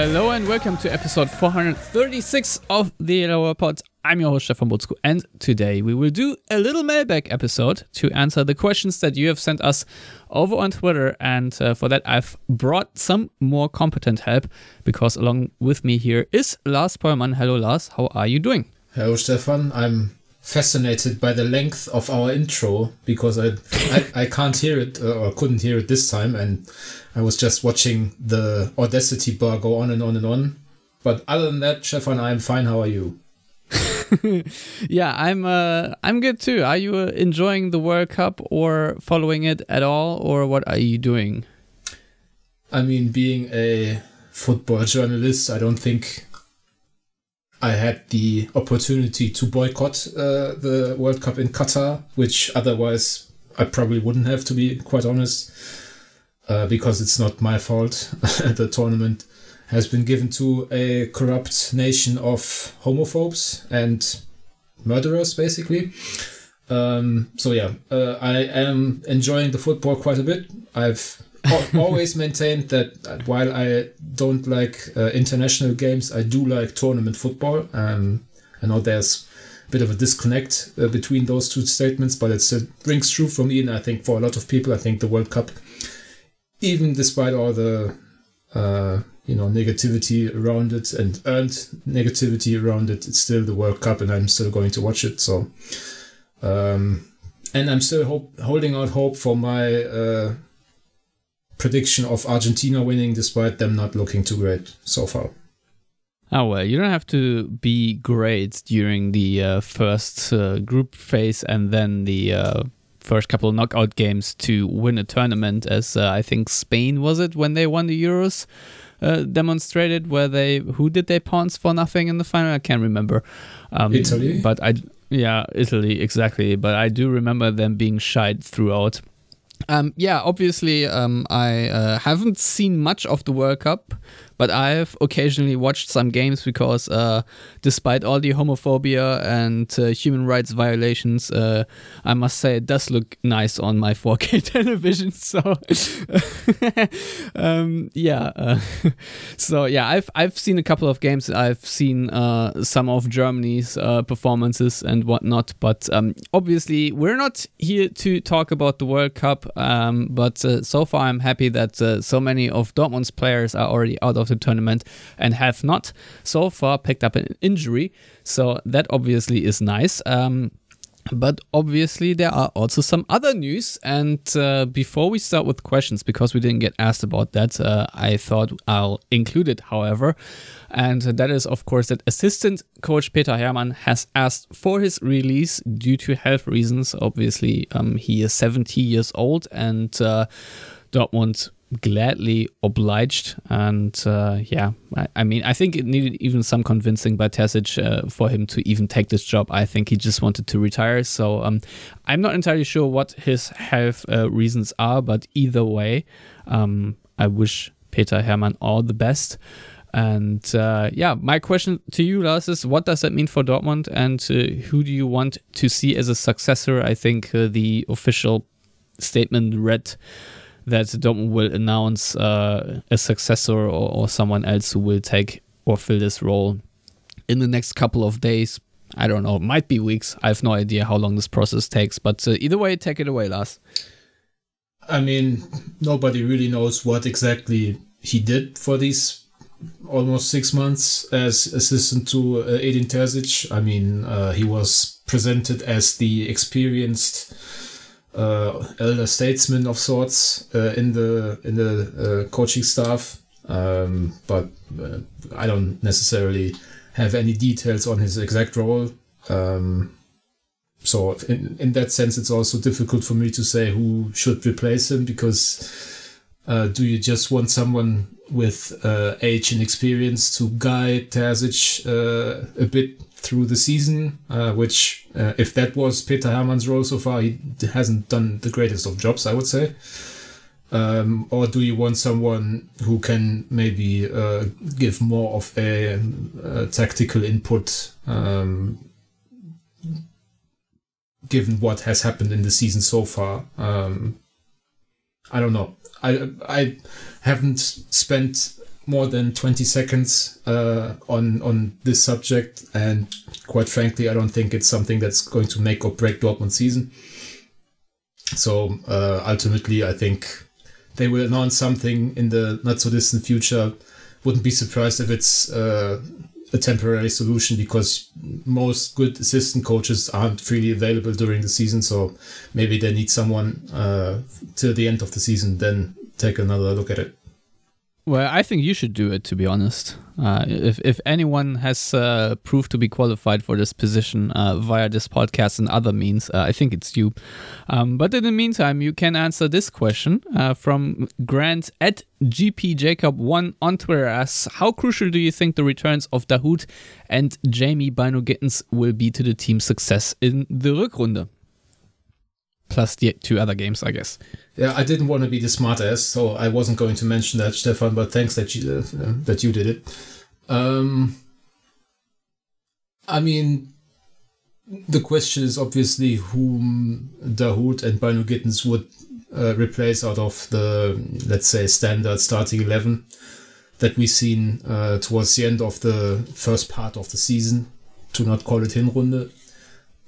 Hello and welcome to episode 436 of the Yellow Pod. I'm your host Stefan Buczko, and today we will do a little mailbag episode to answer the questions that you have sent us over on Twitter. And uh, for that, I've brought some more competent help because along with me here is Lars Pollmann. Hello, Lars. How are you doing? Hello, Stefan. I'm fascinated by the length of our intro because I I, I can't hear it uh, or couldn't hear it this time, and I was just watching the Audacity bar go on and on and on. But other than that, Stefan, I'm fine. How are you? yeah, I'm uh, I'm good too. Are you uh, enjoying the World Cup or following it at all, or what are you doing? I mean, being a football journalist, I don't think I had the opportunity to boycott uh, the World Cup in Qatar, which otherwise I probably wouldn't have, to be quite honest, uh, because it's not my fault. the tournament has been given to a corrupt nation of homophobes and murderers, basically. Um, so yeah, uh, I am enjoying the football quite a bit. I've always maintained that while I don't like uh, international games, I do like tournament football. Um, I know there's a bit of a disconnect uh, between those two statements, but it still rings true for me, and I think for a lot of people, I think the World Cup, even despite all the uh, you know negativity around it and earned negativity around it, it's still the World Cup, and I'm still going to watch it. So, um, and I'm still hope, holding out hope for my uh, prediction of Argentina winning despite them not looking too great so far. Oh well, you don't have to be great during the uh, first uh, group phase and then the uh, first couple of knockout games to win a tournament. As uh, I think Spain was it when they won the Euros, uh, demonstrated where they who did they pounce for nothing in the final. I can't remember. Um, Italy, but I yeah Italy exactly. But I do remember them being shied throughout. Um, yeah, obviously, um, I uh, haven't seen much of the World Cup, but I've occasionally watched some games because, uh, despite all the homophobia and uh, human rights violations, uh, I must say it does look nice on my 4K television. So, um, yeah, uh, so yeah, I've I've seen a couple of games. I've seen uh, some of Germany's performances and whatnot, but um, obviously, we're not here to talk about the World Cup. Um, but so far, I'm happy that so many of Dortmund's players are already out of the tournament and have not so far picked up an injury. So that obviously is nice. Um, but obviously, there are also some other news. And uh, before we start with questions, because we didn't get asked about that, uh, I thought I'll include it, however. And that is, of course, that assistant coach Peter Hermann has asked for his release due to health reasons. Obviously, um, he is 70 years old and uh, Dortmund gladly obliged. And uh, yeah, I, I, mean, I think it needed even some convincing by Terzic uh, for him to even take this job. I think he just wanted to retire. So um, I'm not entirely sure what his health uh, reasons are, but either way, um, I wish Peter Hermann all the best. And uh, yeah, my question to you, Lars, is what does that mean for Dortmund and uh, who do you want to see as a successor? I think uh, the official statement read that Dortmund will announce uh, a successor or, or someone else who will take or fill this role in the next couple of days. I don't know, might be weeks. I have no idea how long this process takes, but uh, either way, take it away, Lars. I mean, nobody really knows what exactly he did for these almost six months as assistant to uh, Edin Terzic. I mean, uh, he was presented as the experienced elder statesman of sorts uh, in the in the uh, coaching staff, um, but uh, I don't necessarily have any details on his exact role. Um, so in in that sense, it's also difficult for me to say who should replace him because uh, do you just want someone with uh, age and experience to guide Terzic uh, a bit through the season? Uh, which, uh, if that was Peter Hermann's role so far, he hasn't done the greatest of jobs, I would say. Um, or do you want someone who can maybe uh, give more of a, a tactical input, um, given what has happened in the season so far? Um, I don't know. I I haven't spent more than 20 seconds uh, on on this subject, and quite frankly, I don't think it's something that's going to make or break Dortmund season. So uh, ultimately, I think they will announce something in the not so distant future. Wouldn't be surprised if it's uh, a temporary solution because most good assistant coaches aren't freely available during the season. So maybe they need someone uh, till the end of the season, then take another look at it. Well, I think you should do it. To be honest, uh, if if anyone has uh, proved to be qualified for this position uh, via this podcast and other means, uh, I think it's you. Um, but in the meantime, you can answer this question uh, from Grant at GP Jacob one on Twitter. Asks, how crucial do you think the returns of Dahoud and Jamie Bynoe-Gittens will be to the team's success in the Rückrunde? Plus the two other games, I guess. Yeah, I didn't want to be the smartass, so I wasn't going to mention that, Stefan. But thanks that you uh, that you did it. Um, I mean, the question is obviously whom Dahoud and Bynoe-Gittens would uh, replace out of the let's say standard starting eleven that we've seen uh, towards the end of the first part of the season. To not call it Hinrunde.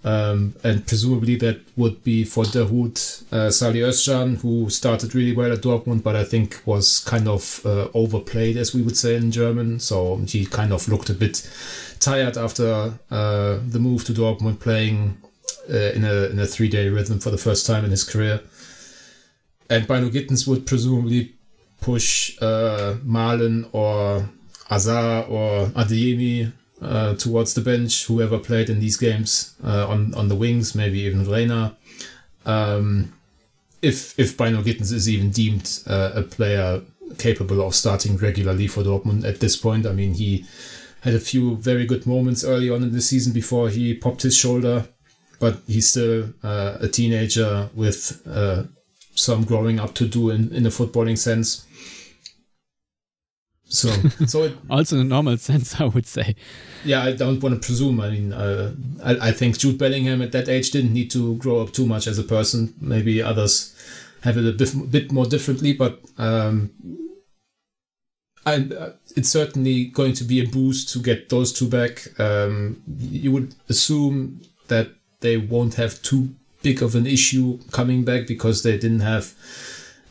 Um, and presumably that would be for Dahoud uh, Salih Özcan, who started really well at Dortmund, but I think was kind of uh, overplayed, as we would say in German. So he kind of looked a bit tired after uh, the move to Dortmund, playing uh, in a in a three day rhythm for the first time in his career. And Bynoe-Gittens would presumably push uh, or Hazard or Adeyemi uh, towards the bench, whoever played in these games uh, on on the wings, maybe even Reyna. Um, if if Bynoe-Gittens is even deemed uh, a player capable of starting regularly for Dortmund at this point, I mean he had a few very good moments early on in the season before he popped his shoulder, but he's still uh, a teenager with uh, some growing up to do in in a footballing sense. So, so it, also in a normal sense, I would say. Yeah, I don't want to presume. I mean, uh, I, I think Jude Bellingham at that age didn't need to grow up too much as a person. Maybe others have it a bit, bit more differently, but um, I, uh, it's certainly going to be a boost to get those two back. Um, you would assume that they won't have too big of an issue coming back because they didn't have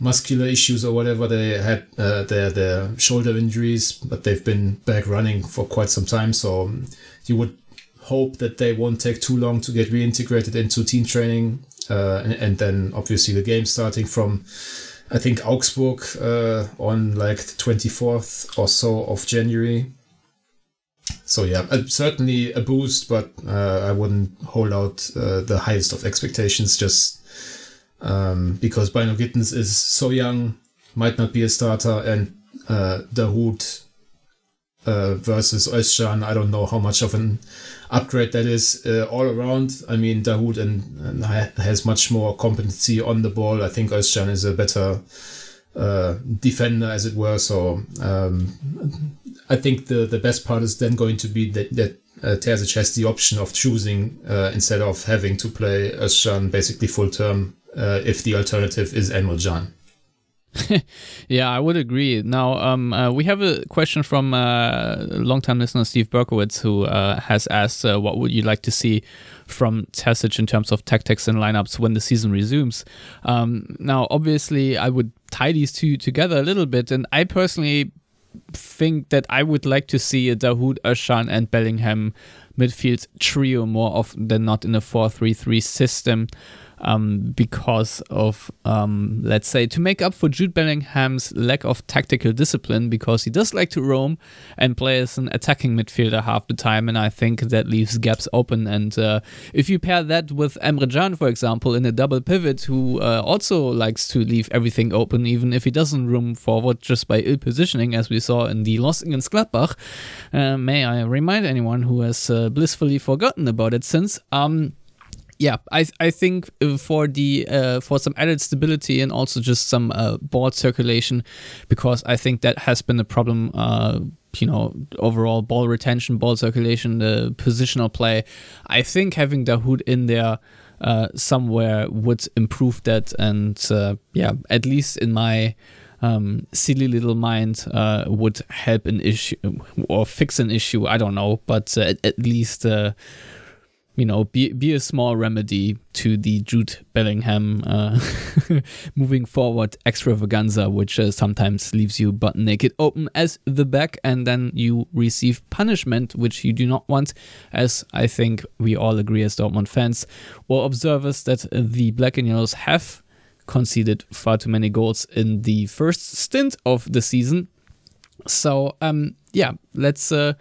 muscular issues or whatever. They had uh, their their shoulder injuries, but they've been back running for quite some time. So um, you would hope that they won't take too long to get reintegrated into team training, uh, and, and, then obviously the game starting from. I think Augsburg uh, on like the 24th or so of January. So yeah, uh, certainly a boost, but uh, I wouldn't hold out uh, the highest of expectations. Just um, because Bynoe-Gittens is so young, might not be a starter, and uh, Dahoud uh, versus Özcan, I don't know how much of an upgrade that is uh, all around. I mean, Dahoud and, and, has much more competency on the ball. I think Özcan is a better uh, defender, as it were. So um, I think the, the best part is then going to be that, that uh, Terzic has the option of choosing uh, instead of having to play Özcan basically full term uh, if the alternative is Emre Can. yeah, I would agree. Now, um, uh, we have a question from a uh, longtime listener Steve Berkowitz, who uh, has asked, uh, "What would you like to see from Terzic in terms of tactics and lineups when the season resumes?" Um, now, obviously, I would tie these two together a little bit, and I personally think that I would like to see a Dahoud, Özcan, and Bellingham midfield trio more often than not in a four-three-three system. Um, because of, um, let's say, to make up for Jude Bellingham's lack of tactical discipline, because he does like to roam and play as an attacking midfielder half the time, and I think that leaves gaps open. And uh, if you pair that with Emre Can, for example, in a double pivot, who uh, also likes to leave everything open, even if he doesn't roam forward just by ill positioning, as we saw in the loss against Gladbach, uh, may I remind anyone who has uh, blissfully forgotten about it since. Um, yeah, I I think uh, for the uh, for some added stability and also just some uh, ball circulation, because I think that has been a problem. Uh, you know, overall ball retention, ball circulation, the positional play. I think having Dahoud in there uh, somewhere would improve that, and uh, yeah, at least in my um, silly little mind, uh, would help an issue or fix an issue. I don't know, but uh, at, at, least uh, you know, be be a small remedy to the Jude Bellingham uh, moving forward extravaganza, which uh, sometimes leaves you butt naked open as the back, and then you receive punishment, which you do not want, as I think we all agree as Dortmund fans or observers that the Black and Yellows have conceded far too many goals in the first stint of the season. So, um, yeah, let's. Uh,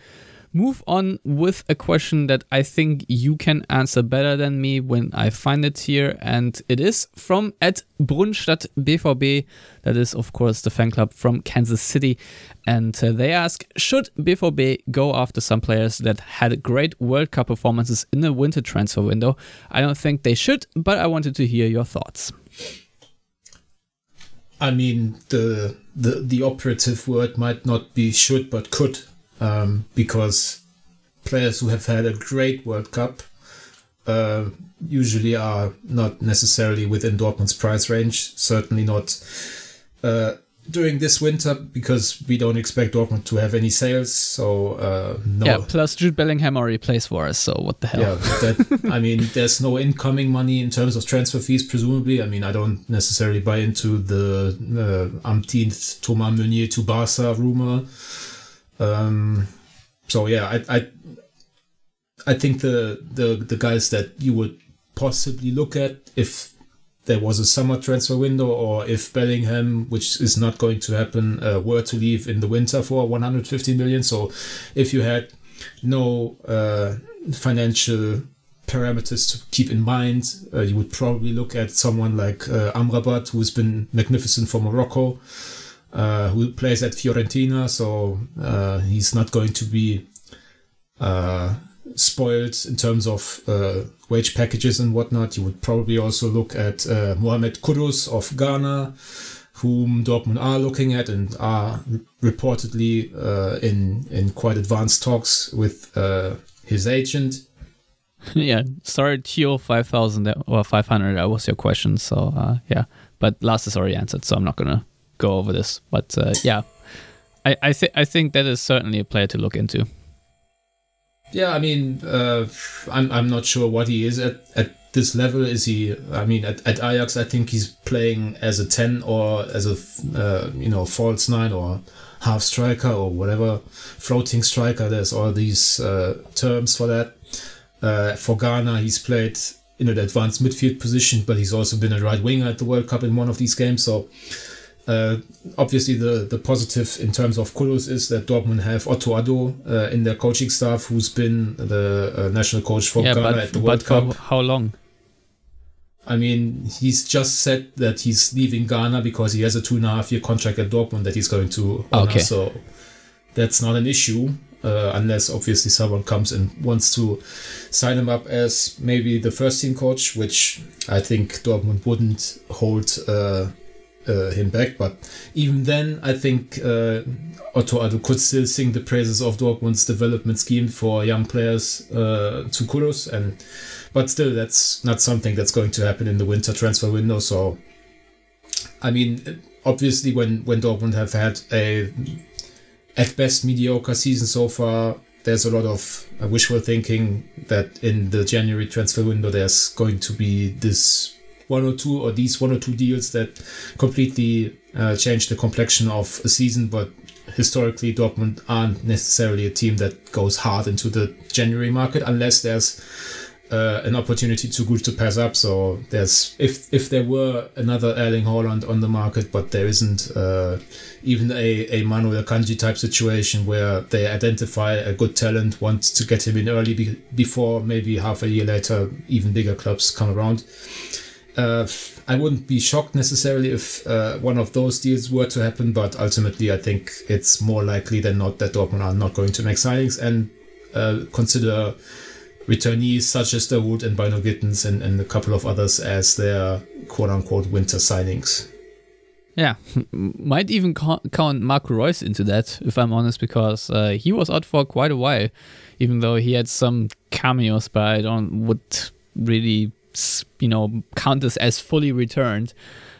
move on with a question that I think you can answer better than me when I find it here. And it is from at Brunstadt BVB. That is, of course, the fan club from Kansas City. And uh, they ask Should BVB go after some players that had great World Cup performances in the winter transfer window? I don't think they should, but I wanted to hear your thoughts. I mean, the the the operative word might not be should, but could um, because players who have had a great World Cup uh, usually are not necessarily within Dortmund's price range. Certainly not uh, during this winter because we don't expect Dortmund to have any sales. So uh, no. Yeah. Plus Jude Bellingham already plays for us. So what the hell? Yeah. That, I mean, there's no incoming money in terms of transfer fees. Presumably, I mean, I don't necessarily buy into the uh, umpteenth Thomas Meunier to Barca rumor. Um, so yeah, I, I I think the the the guys that you would possibly look at if there was a summer transfer window or if Bellingham, which is not going to happen, uh, were to leave in the winter for 150 million. So if you had no uh, financial parameters to keep in mind, uh, you would probably look at someone like uh, Amrabat, who's been magnificent for Morocco uh, who plays at Fiorentina, so uh, he's not going to be uh, spoiled in terms of uh, wage packages and whatnot. You would probably also look at uh, Mohamed Kudus of Ghana, whom Dortmund are looking at and are reportedly uh, in in quite advanced talks with his agent. yeah, sorry, Tio five thousand or five hundred. That was your question. So yeah, but last is already answered, so I'm not gonna go over this, but uh, yeah, I I, th- I think that is certainly a player to look into. Yeah, I mean, uh, I'm I'm not sure what he is at at this level. Is he? I mean, at, at Ajax, I think he's playing as a ten or as a uh, you know false nine or half striker or whatever, floating striker. There's all these uh, terms for that. Uh, for Ghana, he's played in an advanced midfield position, but he's also been a right winger at the World Cup in one of these games. So uh, obviously, the, the positive in terms of Kudus is that Dortmund have Otto Addo uh, in their coaching staff, who's been the uh, national coach for yeah, Ghana but, at the World Cup. how long? I mean, he's just said that he's leaving Ghana because he has a two and a half year contract at Dortmund that he's going to honor. Okay. So that's not an issue. Uh, unless obviously someone comes and wants to sign him up as maybe the first team coach, which I think Dortmund wouldn't hold uh, uh, him back. But even then, I think uh, Otto Addo could still sing the praises of Dortmund's development scheme for young players uh, to Kudus, and but still, that's not something that's going to happen in the winter transfer window. So, I mean, obviously, when when Dortmund have had a at best mediocre season so far, there's a lot of wishful thinking that in the January transfer window there's going to be this one or two or these one or two deals that completely uh, change the complexion of a season. But historically, Dortmund aren't necessarily a team that goes hard into the January market unless there's uh, an opportunity too good to pass up. So there's if if there were another Erling Haaland on the market, but there isn't uh, even a, a Manuel Akanji type situation where they identify a good talent, want to get him in early be- before maybe half a year later even bigger clubs come around. Uh, I wouldn't be shocked necessarily if uh, one of those deals were to happen, but ultimately I think it's more likely than not that Dortmund are not going to make signings and uh, consider returnees such as Dahoud and Bynoe-Gittens and, and a couple of others as their quote unquote winter signings. Yeah, might even count Marco Reus into that, if I'm honest, because uh, he was out for quite a while, even though he had some cameos, but I don't would really, you know, count this as fully returned.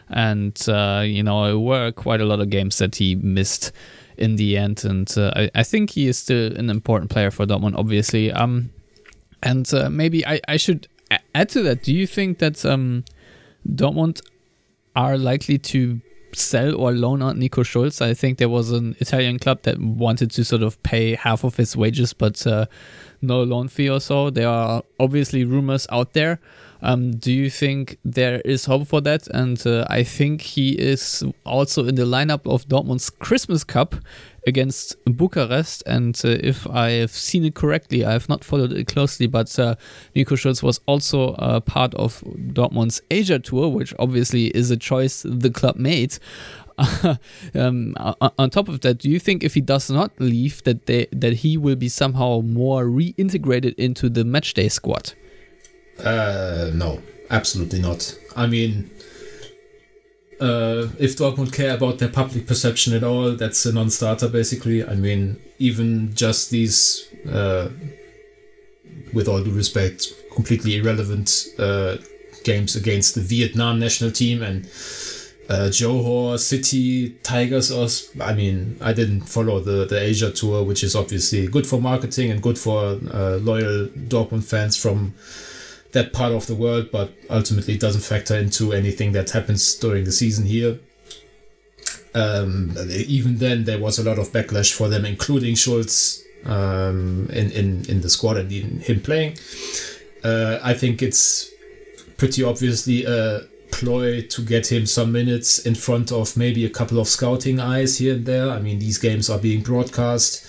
And uh, you know, there were quite a lot of games that he missed in the end, and uh, I, I think he is still an important player for Dortmund, obviously. Um, and uh, maybe I, I should add to that. Do you think that um, Dortmund are likely to sell or loan out Nico Schulz? I think there was an Italian club that wanted to sort of pay half of his wages, but uh, no loan fee or so. There are obviously rumors out there. Um, do you think there is hope for that? And uh, I think he is also in the lineup of Dortmund's Christmas Cup against Bucharest. And uh, if I have seen it correctly, I have not followed it closely, but uh, Nico Schulz was also uh, part of Dortmund's Asia tour, which obviously is a choice the club made. um, on top of that, do you think if he does not leave, that they that he will be somehow more reintegrated into the matchday squad? Uh, no, absolutely not. I mean, uh, if Dortmund care about their public perception at all, that's a non-starter basically. I mean, even just these, uh, with all due respect, completely irrelevant uh, games against the Vietnam national team and uh, Johor City Tigers. Or I mean, I didn't follow the the Asia tour, which is obviously good for marketing and good for uh, loyal Dortmund fans from that part of the world, but ultimately doesn't factor into anything that happens during the season here. Um, even then, there was a lot of backlash for them, including Schulz um, in, in, in the squad and in him playing. Uh, I think it's pretty obviously a ploy to get him some minutes in front of maybe a couple of scouting eyes here and there. I mean, these games are being broadcast.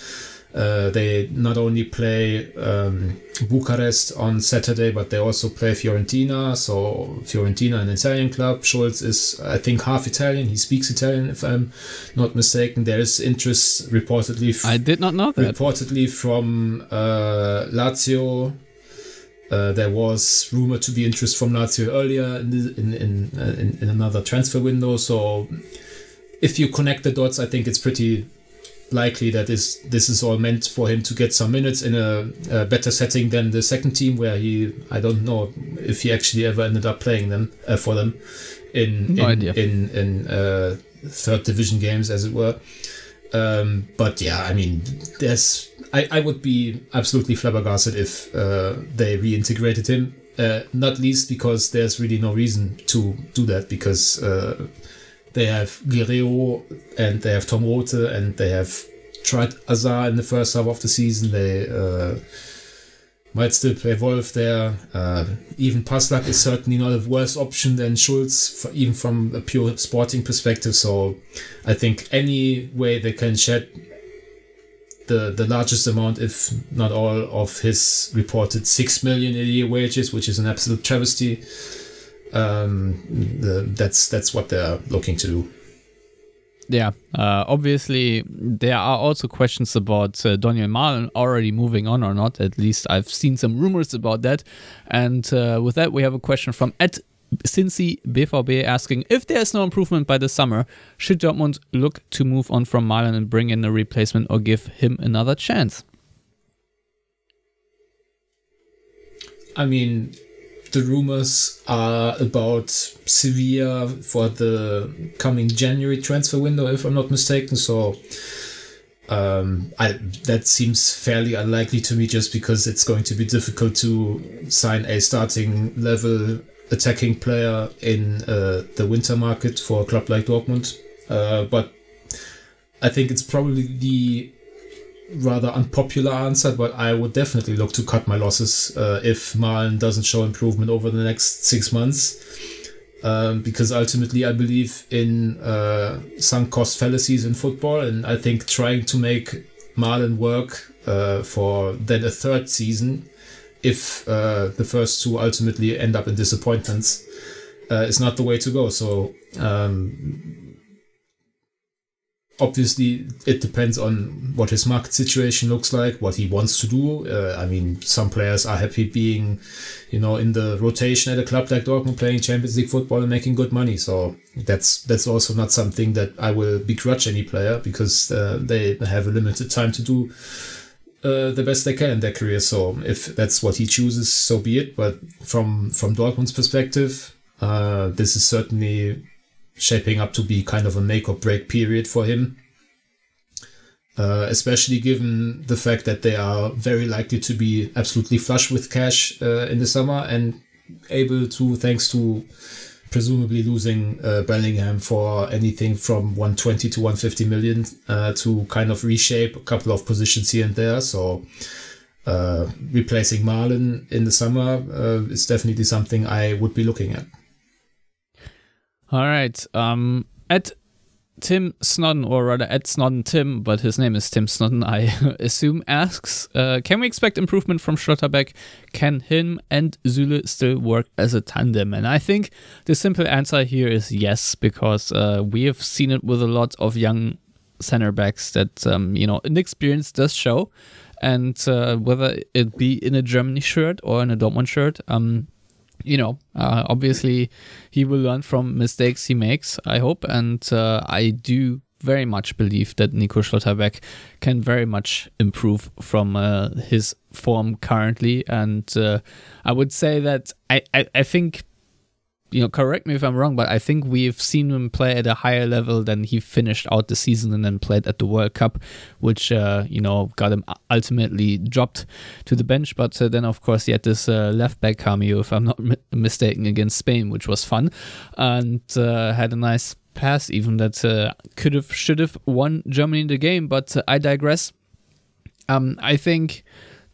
Uh, they not only play um, Bucharest on Saturday, but they also play Fiorentina. So Fiorentina, an Italian club. Schulz is, I think, half Italian. He speaks Italian, if I'm not mistaken. There is interest reportedly. F- I did not know that. Reportedly from uh, Lazio. Uh, there was rumored to be interest from Lazio earlier in the, in in, uh, in in another transfer window. So if you connect the dots, I think it's pretty likely that is this is all meant for him to get some minutes in a, a, better setting than the second team, where he I don't know if he actually ever ended up playing them uh, for them in no in, idea. in in uh, third division games, as it were. Um, but yeah, I mean, there's I, I would be absolutely flabbergasted if uh, they reintegrated him. Uh, not least because there's really no reason to do that because uh, they have Guerreiro and they have Tom Rothe and they have tried Hazard in the first half of the season. They uh, might still play Wolf there. Uh, even Passlack is certainly not a worse option than Schulz, even from a pure sporting perspective. So I think any way they can shed the, the largest amount, if not all, of his reported six million a year wages, which is an absolute travesty um, the, that's that's what they're looking to do. Yeah, uh, obviously there are also questions about uh, Donyell Malen already moving on or not. At least I've seen some rumors about that. And uh, with that, we have a question from at Cincy BVB asking if there's no improvement by the summer, should Dortmund look to move on from Malen and bring in a replacement or give him another chance? I mean, the rumors are about Sevilla for the coming January transfer window, if I'm not mistaken. So um, I that seems fairly unlikely to me, just because it's going to be difficult to sign a starting level attacking player in uh, the winter market for a club like Dortmund. Uh, but I think it's probably the rather unpopular answer, but I would definitely look to cut my losses uh, if Malen doesn't show improvement over the next six months. Um, because ultimately, I believe in uh, sunk cost fallacies in football, and I think trying to make Malen work uh, for then a third season, if uh, the first two ultimately end up in disappointments, uh, is not the way to go. So um, obviously it depends on what his market situation looks like what he wants to do. Uh, i mean some players are happy being you know in the rotation at a club like dortmund playing champions league football and making good money. So that's that's also not something that i will begrudge any player because uh, they have a limited time to do uh, the best they can in their career. So if that's what he chooses so be it. But from from dortmund's perspective uh, this is certainly shaping up to be kind of a make or break period for him. Uh, especially given the fact that they are very likely to be absolutely flush with cash uh, in the summer and able to, thanks to presumably losing uh, Bellingham for anything from 120 to 150 million uh, to kind of reshape a couple of positions here and there. So uh, replacing Malen in the summer uh, is definitely something I would be looking at. All right. Um, at Tim Snodden, or rather at Snodden Tim, but his name is Tim Snodden, I assume, asks uh, Can we expect improvement from Schlotterbeck? Can him and Süle still work as a tandem? And I think the simple answer here is yes, because uh, we have seen it with a lot of young center backs that, um, you know, inexperience does show. And uh, whether it be in a Germany shirt or in a Dortmund shirt, um, you know, uh, obviously he will learn from mistakes he makes, I hope. And uh, I do very much believe that Nico Schlotterbeck can very much improve from uh, his form currently. And uh, I would say that I, I, I think you know, correct me if I'm wrong, but I think we've seen him play at a higher level than he finished out the season and then played at the World Cup, which uh, you know got him ultimately dropped to the bench. But uh, then, of course, he had this uh, left back cameo, if I'm not m- mistaken, against Spain, which was fun, and uh, had a nice pass even that uh, could have should have won Germany in the game. But uh, I digress. Um, I think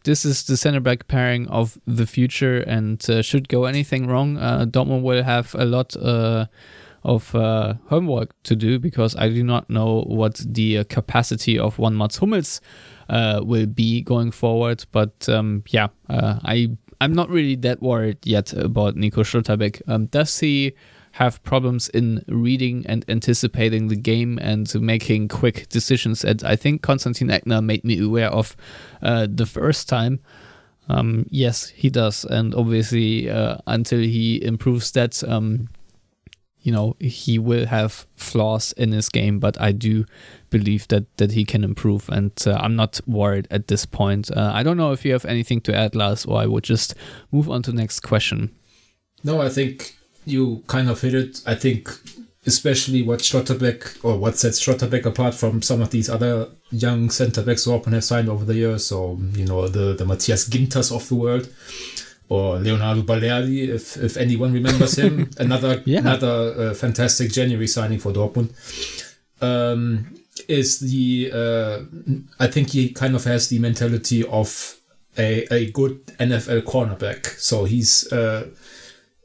this is the center back pairing of the future, and uh, should go anything wrong, uh, Dortmund will have a lot uh, of uh, homework to do because I do not know what the uh, capacity of one Mats Hummels uh, will be going forward. But um, yeah, I I'm not really that worried yet about Nico Schlotterbeck. Um, does he? Have problems in reading and anticipating the game and making quick decisions. And I think Constantin Eckner made me aware of uh, the first time. Um, yes, he does, and obviously, uh, until he improves that, um, you know, he will have flaws in his game. But I do believe that that he can improve, and uh, I'm not worried at this point. Uh, I don't know if you have anything to add, Lars, or I would just move on to next question. No, I think you kind of hit it. I think especially what Schlotterbeck or what sets Schlotterbeck apart from some of these other young centre backs who often have signed over the years. So, you know, the, the Matthias Ginters of the world or Leonardo Balerdi, if, if anyone remembers him. another yeah. another uh, fantastic January signing for Dortmund. Um, is the, uh, I think he kind of has the mentality of a, a good NFL cornerback. So he's, uh,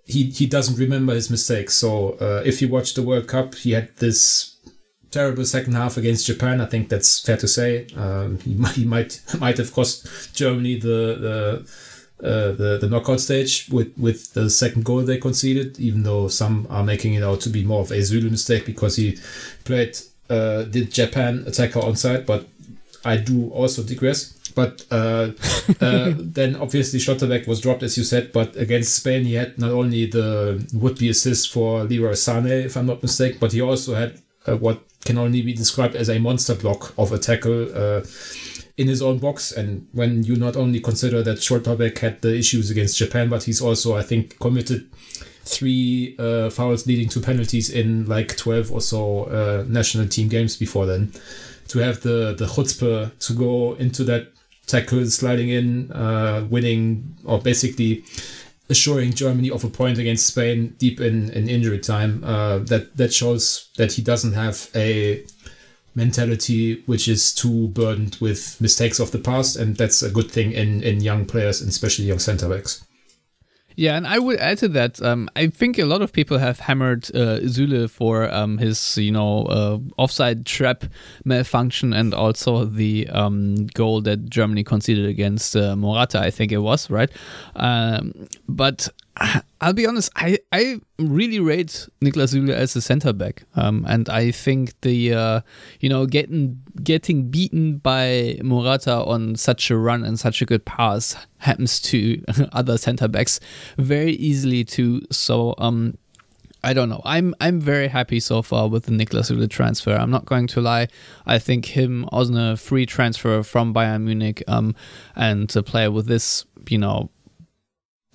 he he doesn't remember his mistakes. So uh, if you watch the World Cup, he had this terrible second half against Japan. I think that's fair to say. Um, he, he might might have cost Germany the the. Uh, the the knockout stage with with the second goal they conceded, even though some are making it out to be more of a Süle mistake because he played uh, the Japan attacker on side, but I do also digress. But uh, uh, then obviously Schlotterbeck was dropped, as you said. But against Spain, he had not only the would-be assist for Leroy Sané, if I'm not mistaken, but he also had uh, what can only be described as a monster block of a tackle uh, in his own box. And when you not only consider that Schlotterbeck had the issues against Japan, but he's also, I think, committed three uh, fouls leading to penalties in like 12 or so uh, national team games before then. To have the the chutzpah to go into that tackle, sliding in, uh, winning, or basically assuring Germany of a point against Spain deep in, in injury time. Uh, that that shows that he doesn't have a mentality which is too burdened with mistakes of the past, and that's a good thing in in young players, and especially young centre backs. Yeah, and I would add to that. Um, I think a lot of people have hammered uh, Süle for um, his, you know, uh, offside trap malfunction and also the um, goal that Germany conceded against uh, Morata. I think it was right. Um, but I'll be honest, I, I really rate Niklas Süle as a center back, um, and I think the uh, you know getting getting beaten by Morata on such a run and such a good pass happens to other center backs very easily too. So um, I don't know. I'm I'm very happy so far with the Niklas Süle transfer. I'm not going to lie. I think him as a free transfer from Bayern Munich um, and a player with this you know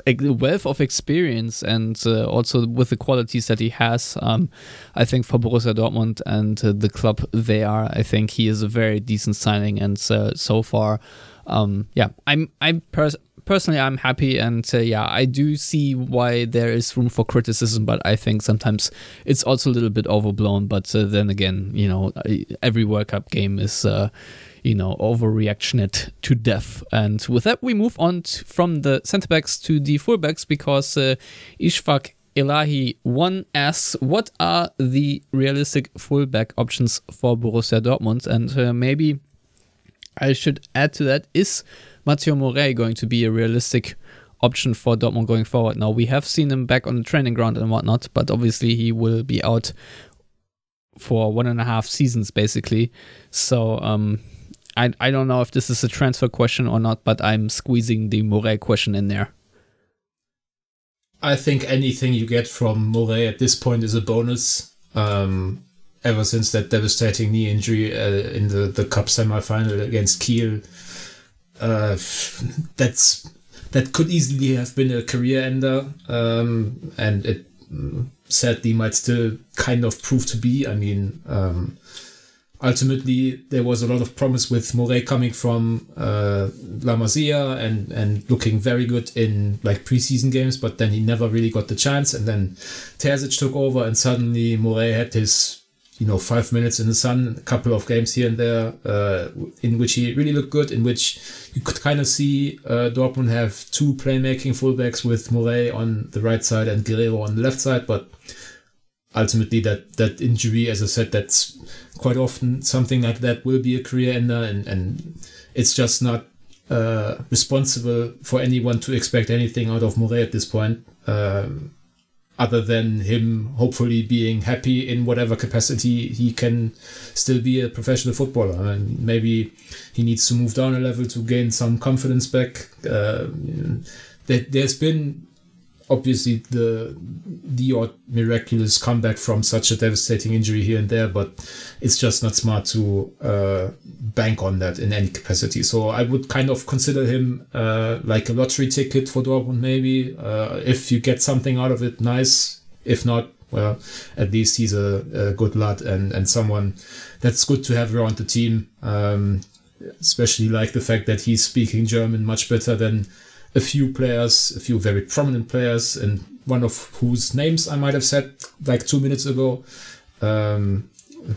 wealth of experience and uh, also with the qualities that he has. Um, I think for Borussia Dortmund and uh, the club they are, I think he is a very decent signing. And uh, so far, um, yeah, I'm I'm pers- personally I'm happy, and uh, yeah, I do see why there is room for criticism, but I think sometimes it's also a little bit overblown. But uh, then again, you know, every World Cup game is uh, you know, overreactionate to death. And with that, we move on t- from the centre backs to the fullbacks because uh, Ishfaq Elahi one asks, what are the realistic fullback options for Borussia Dortmund? And uh, maybe I should add to that, is Mateu Morey going to be a realistic option for Dortmund going forward? Now, we have seen him back on the training ground and whatnot, but obviously he will be out for one and a half seasons basically. So, um, I, I don't know if this is a transfer question or not, but I'm squeezing the Morey question in there. I think anything you get from Morey at this point is a bonus. Um, ever since that devastating knee injury uh, in the, the cup semi-final against Kiel, uh, that's that could easily have been a career ender, um, and it sadly might still kind of prove to be. I mean, um, ultimately there was a lot of promise with Morey coming from uh, La Masia and and looking very good in like preseason games, but then he never really got the chance. And then Terzic took over, and suddenly Morey had his you know five minutes in the sun, a couple of games here and there, uh, in which he really looked good, in which you could kind of see uh, Dortmund have two playmaking fullbacks with Morey on the right side and Guerreiro on the left side, but ultimately that that injury, as I said, that's quite often something like that will be a career ender, and and it's just not uh, responsible for anyone to expect anything out of Morey at this point. Um, other than him hopefully being happy in whatever capacity he can still be a professional footballer. I mean, maybe he needs to move down a level to gain some confidence back. Uh, there's been obviously the the odd miraculous comeback from such a devastating injury here and there, but it's just not smart to uh, bank on that in any capacity. So I would kind of consider him uh, like a lottery ticket for Dortmund. Maybe uh, if you get something out of it, nice. If not, well, at least he's a, a good lad and and someone that's good to have around the team. Um, especially like the fact that he's speaking German much better than a few players, a few very prominent players, and one of whose names I might have said like two minutes ago, um,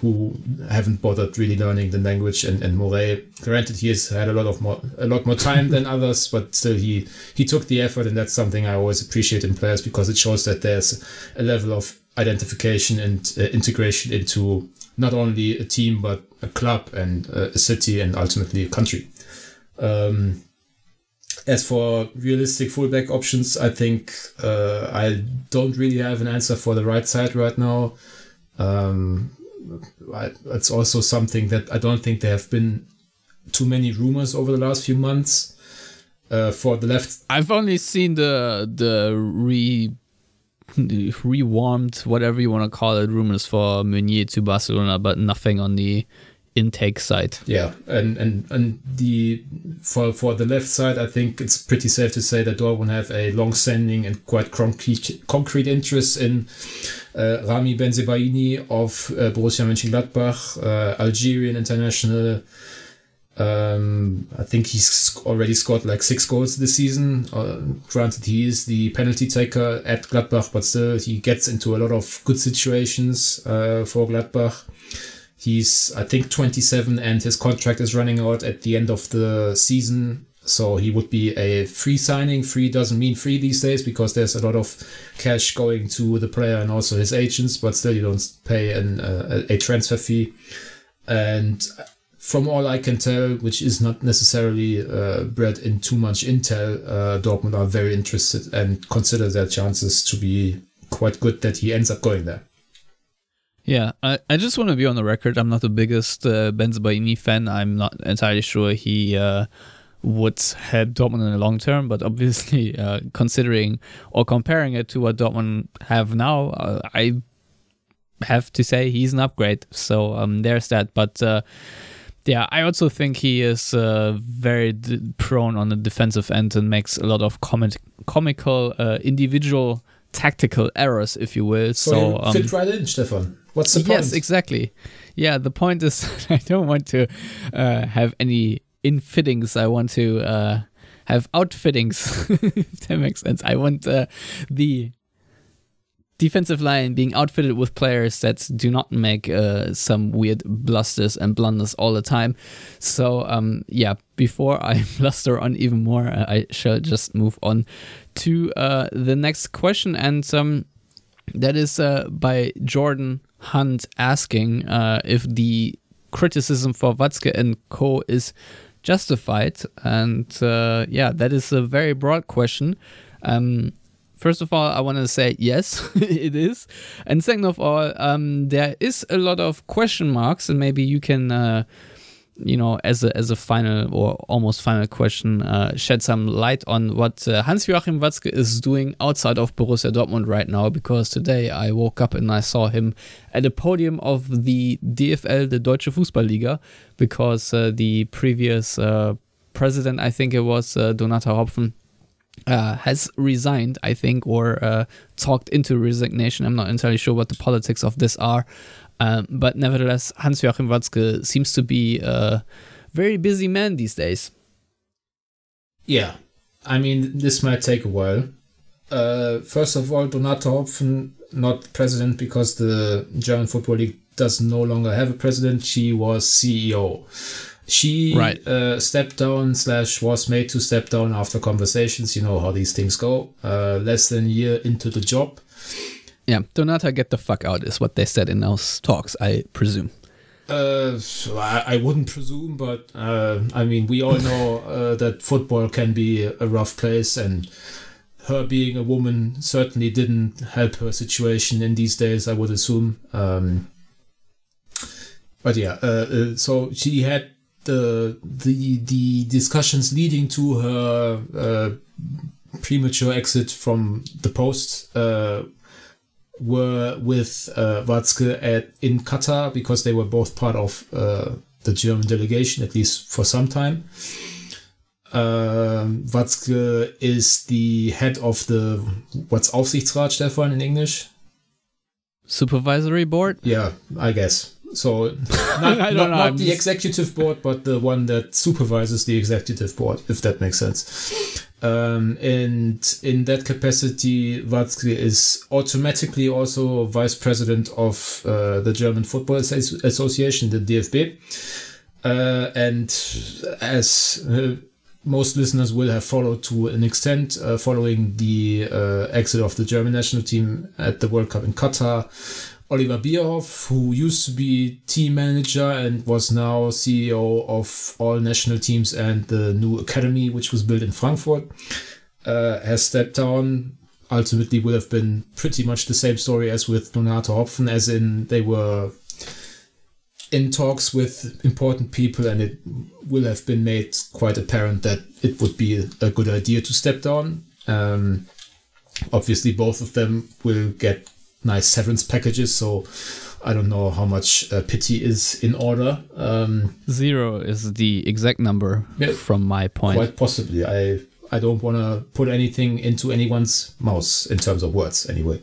who haven't bothered really learning the language. And, and Morey, granted, he has had a lot of more, a lot more time than others, but still he he took the effort, and that's something I always appreciate in players because it shows that there's a level of identification and uh, integration into not only a team but a club and uh, a city and ultimately a country. Um, as for realistic fullback options, I think uh, I don't really have an answer for the right side right now. Um, I, it's also something that I don't think there have been too many rumors over the last few months. Uh, for the left, I've only seen the the re rewarmed whatever you want to call it rumors for Meunier to Barcelona, but nothing on the intake side. Yeah, and and and the for for the left side, I think it's pretty safe to say that Dortmund have a long-standing and quite concrete concrete interest in uh, Ramy Bensebaini of uh, Borussia Mönchengladbach, uh, Algerian international. Um, I think he's already scored like six goals this season. Uh, granted, he is the penalty taker at Gladbach, but still he gets into a lot of good situations uh, for Gladbach He's, I think, 27 and his contract is running out at the end of the season. So he would be a free signing. Free doesn't mean free these days because there's a lot of cash going to the player and also his agents, but still you don't pay an, uh, a transfer fee. And from all I can tell, which is not necessarily uh, bred in too much intel, uh, Dortmund are very interested and consider their chances to be quite good that he ends up going there. Yeah, I, I just want to be on the record. I'm not the biggest uh, Bensebaini fan. I'm not entirely sure he uh, would help Dortmund in the long term, but obviously, uh, considering or comparing it to what Dortmund have now, uh, I have to say he's an upgrade. So um, there's that. But uh, yeah, I also think he is uh, very d- prone on the defensive end and makes a lot of comic- comical uh, individual tactical errors, if you will. So, So, um, fit right in, Stefan. What's the yes, point? exactly. Yeah, the point is I don't want to uh, have any infittings. I want to uh, have outfittings, if that makes sense. I want uh, the defensive line being outfitted with players that do not make uh, some weird blusters and blunders all the time. So, um, yeah, before I bluster on even more, uh, I shall just move on to uh, the next question. And um, that is uh, by Jordan Hunt asking uh, if the criticism for Watzke and Co. is justified. And uh, yeah, that is a very broad question. Um, first of all, I want to say yes, it is. And second of all, um, there is a lot of question marks, and maybe you can. Uh, you know, as a as a final or almost final question, uh, shed some light on what uh, Hans Joachim Watzke is doing outside of Borussia Dortmund right now. Because today I woke up and I saw him at the podium of the DFL, the Deutsche Fußballliga, because uh, the previous uh, president, I think it was uh, Donata Hopfen, uh, has resigned, I think, or uh, talked into resignation. I'm not entirely sure what the politics of this are. Um, but nevertheless, Hans Joachim Watzke seems to be a very busy man these days. Yeah, I mean, this might take a while. Uh, first of all, Donata Hopfen, not president because the German Football League does no longer have a president. She was CEO. She Right. uh, stepped down slash was made to step down after conversations. You know how these things go. Uh, less than a year into the job. Yeah, Donata, get the fuck out is what they said in those talks, I presume. Uh, I, I wouldn't presume, but uh, I mean, we all know uh, that football can be a rough place, and her being a woman certainly didn't help her situation in these days. I would assume. Um, but yeah, uh, uh, so she had the the the discussions leading to her uh, premature exit from the post. Were with uh, Watzke at in Qatar because they were both part of uh, the German delegation at least for some time. Um, Watzke is the head of the what's Aufsichtsrat, Stefan, in English? Supervisory board? Yeah, I guess. So not, I not, know, not the executive board, but the one that supervises the executive board, if that makes sense. Um, and in that capacity, Watzke is automatically also vice president of uh, the German Football Association, the DFB. Uh, and as uh, most listeners will have followed to an extent, uh, following the uh, exit of the German national team at the World Cup in Qatar, Oliver Bierhoff, who used to be team manager and was now CEO of all national teams and the new academy, which was built in Frankfurt, uh, has stepped down. Ultimately, will have been pretty much the same story as with Donata Hopfen, as in they were in talks with important people, and it will have been made quite apparent that it would be a good idea to step down. Um, obviously, both of them will get nice severance packages, so I don't know how much uh, pity is in order. Um, Zero is the exact number Yeah. from my point. quite possibly. I I don't want to put anything into anyone's mouth in terms of words, anyway.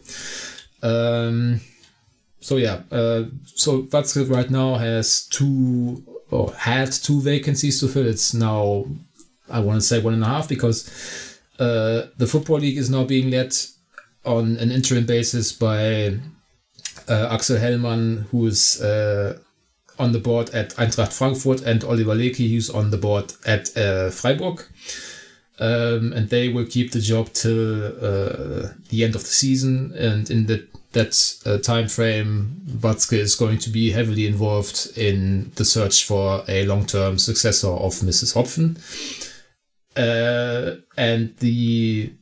Um, so yeah, uh, so Watzke right now has two or had two vacancies to fill. It's now I want to say one and a half because uh, the football league is now being led on an interim basis by uh, Axel Hellmann, who is uh, on the board at Eintracht Frankfurt, and Oliver Leki, who's on the board at uh, Freiburg. Um, and they will keep the job till uh, the end of the season. And in the, that uh, time frame, Watzke is going to be heavily involved in the search for a long-term successor of Mrs. Hopfen. Uh, and the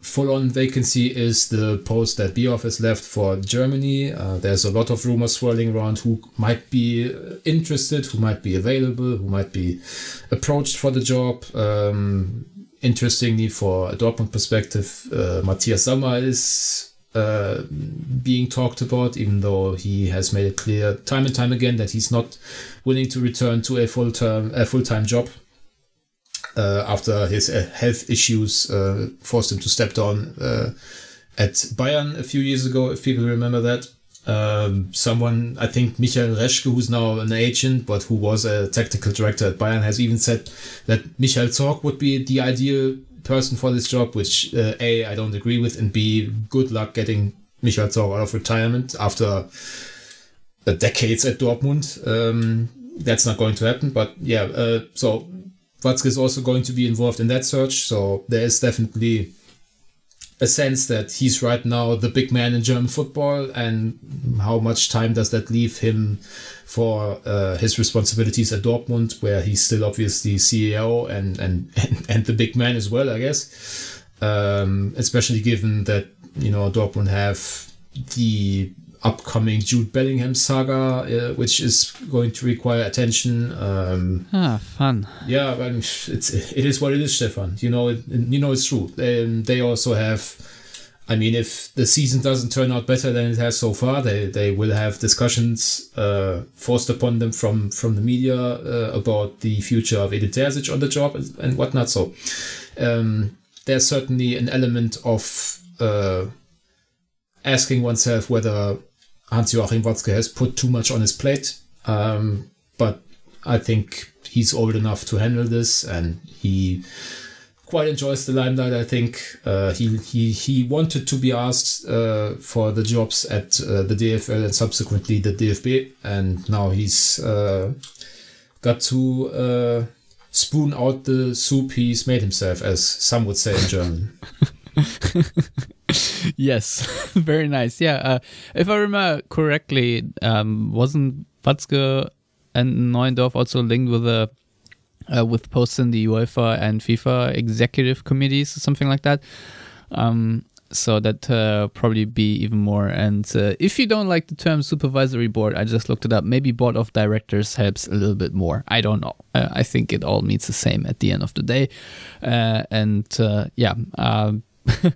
full-on vacancy is the post that Bierhoff has left for Germany. Uh, there's a lot of rumors swirling around who might be interested, who might be available, who might be approached for the job. Um, interestingly, for a Dortmund perspective, uh, Matthias Sammer is uh, being talked about, even though he has made it clear time and time again that he's not willing to return to a full-term, a full-time job uh, after his uh, health issues uh, forced him to step down uh, at Bayern a few years ago, if people remember that. Um, someone, I think Michael Reschke, who's now an agent, but who was a technical director at Bayern, has even said that Michael Zorc would be the ideal person for this job, which uh, A, I don't agree with, and B, good luck getting Michael Zorc out of retirement after decades at Dortmund. Um, that's not going to happen, but yeah, uh, so Watzke is also going to be involved in that search. So there is definitely a sense that he's right now the big man in German football, and how much time does that leave him for uh, his responsibilities at Dortmund, where he's still obviously CEO and and and, the big man as well, I guess. Um, especially given that you know Dortmund have the upcoming Jude Bellingham saga, uh, which is going to require attention. Um, ah, fun. Yeah, I mean, it's it is what it is, Stefan. You know, it, you know it's true. Um, they also have. I mean, if the season doesn't turn out better than it has so far, they, they will have discussions uh, forced upon them from from the media uh, about the future of Edin Terzic on the job and, and whatnot. So um, there's certainly an element of uh, asking oneself whether Hans Joachim Watzke has put too much on his plate. Um, but I think he's old enough to handle this, and he quite enjoys the limelight. I think uh, he he he wanted to be asked uh, for the jobs at uh, the DFL and subsequently the DFB, and now he's uh, got to uh, spoon out the soup he's made himself, as some would say in German. yes, very nice. Yeah, uh, if I remember correctly, um, wasn't Watzke and Neuendorf also linked with a uh, with posts in the UEFA and FIFA executive committees or something like that? Um, so that uh, probably be even more. And uh, if you don't like the term supervisory board, I just looked it up. Maybe board of directors helps a little bit more. I don't know. Uh, I think it all means the same at the end of the day. Uh, and uh, yeah.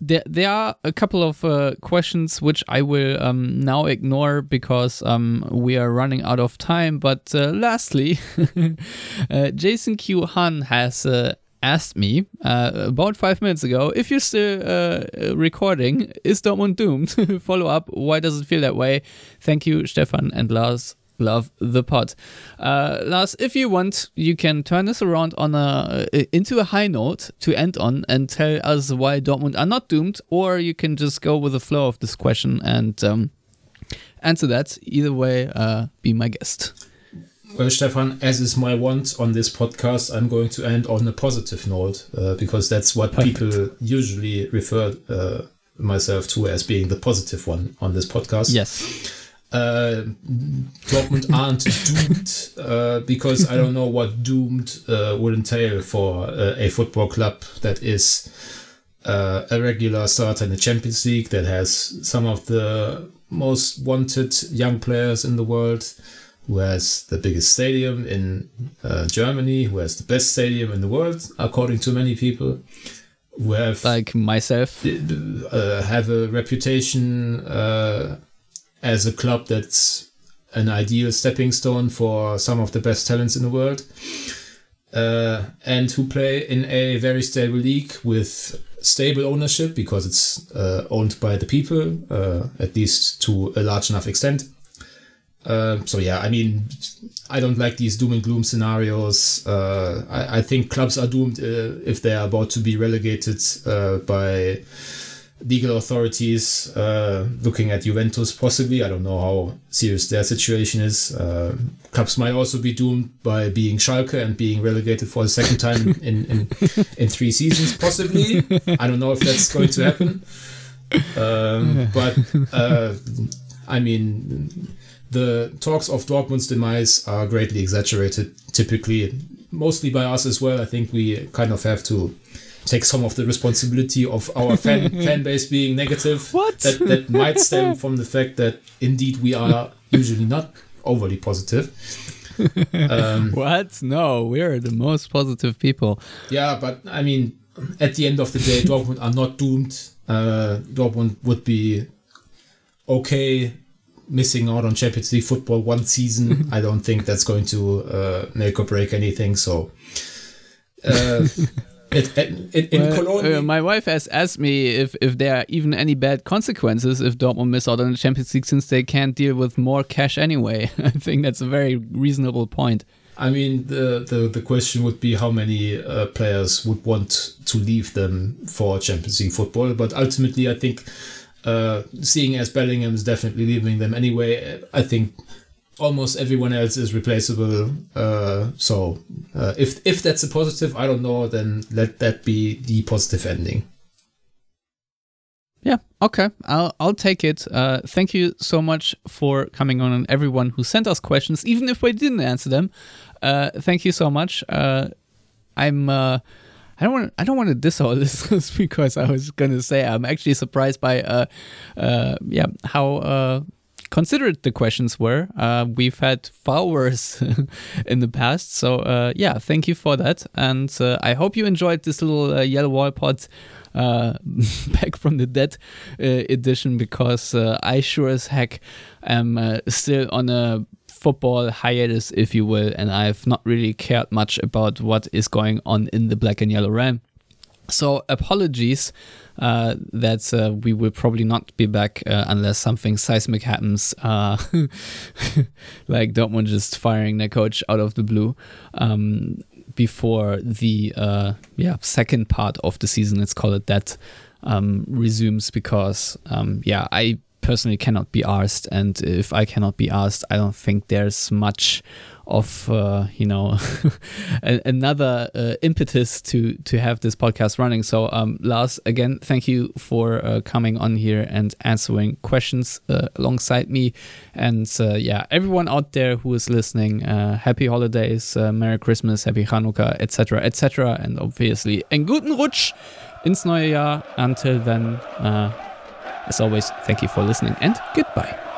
There, there are a couple of uh, questions which I will um, now ignore because um, we are running out of time. But uh, lastly, uh, Jason Q Han has uh, asked me uh, about five minutes ago if you're still uh, recording, is Dortmund doomed? Follow up. Why does it feel that way? Thank you, Stefan and Lars love the pod. Uh, Lars, if you want, you can turn this around on a uh, into a high note to end on and tell us why Dortmund are not doomed, or you can just go with the flow of this question and um, answer that. Either way, uh, be my guest. Well, Stefan, as is my want on this podcast, I'm going to end on a positive note uh, because that's what Perfect. people usually refer uh, myself to as being the positive one on this podcast. Yes uh, Dortmund aren't doomed uh, because I don't know what doomed uh, would entail for uh, a football club that is uh, a regular starter in the Champions League that has some of the most wanted young players in the world, who has the biggest stadium in uh, Germany, who has the best stadium in the world, according to many people. Who have like myself have a reputation as a club that's an ideal stepping stone for some of the best talents in the world. Uh, and who play in a very stable league with stable ownership because it's uh, owned by the people, uh, at least to a large enough extent. Uh, so yeah, I mean, I don't like these doom and gloom scenarios. Uh, I, I, think clubs are doomed uh, if they are about to be relegated by legal authorities uh, looking at Juventus possibly. I don't know how serious their situation is. Uh, clubs might also be doomed by being Schalke and being relegated for the second time in, in, in three seasons, possibly. I don't know if that's going to happen. Um, but uh, I mean, the talks of Dortmund's demise are greatly exaggerated, typically, mostly by us as well. I think we kind of have to take some of the responsibility of our fan fan base being negative. What? That that might stem from the fact that indeed we are usually not overly positive. Um, what? No, we're the most positive people. Yeah, but I mean, at the end of the day, Dortmund are not doomed. Uh, Dortmund would be okay missing out on Champions League football one season. I don't think that's going to uh, make or break anything. So. Uh, it, it, in well, Cologne, uh, my wife has asked me if, if there are even any bad consequences if Dortmund miss out on the Champions League since they can't deal with more cash anyway. I think that's a very reasonable point. I mean, the, the, the question would be how many uh, players would want to leave them for Champions League football. But ultimately, I think uh, seeing as Bellingham is definitely leaving them anyway, I think almost everyone else is replaceable. Uh, so uh, if if that's a positive, I don't know. Then let that be the positive ending. Yeah. Okay. I'll I'll take it. Uh, thank you so much for coming on, and everyone who sent us questions, even if we didn't answer them. Uh, thank you so much. Uh, I'm. Uh, I don't want. I don't want to diss our listeners because I was gonna say I'm actually surprised by. Uh, uh, yeah, how uh considerate the questions were. Uh, we've had worse in the past. So, uh, yeah, thank you for that. And uh, I hope you enjoyed this little uh, Yellow Wall pod uh, back from the dead uh, edition because I sure as heck am still on a football hiatus, if you will, and I've not really cared much about what is going on in the black and yellow realm. So apologies uh, that uh, we will probably not be back uh, unless something seismic happens, uh, like Dortmund just firing their coach out of the blue um, before the uh, yeah second part of the season. Let's call it that um, resumes because um, yeah I personally cannot be asked, and if I cannot be asked, I don't think there's much of uh, you know another uh, impetus to to have this podcast running. So um, Lars, again, thank you for uh, coming on here and answering questions uh, alongside me. And uh, yeah, everyone out there who is listening, uh, happy holidays, Merry Christmas, Happy Hanukkah, etc., etc., and obviously en guten Rutsch ins neue Jahr. Until then, as always, thank you for listening and goodbye.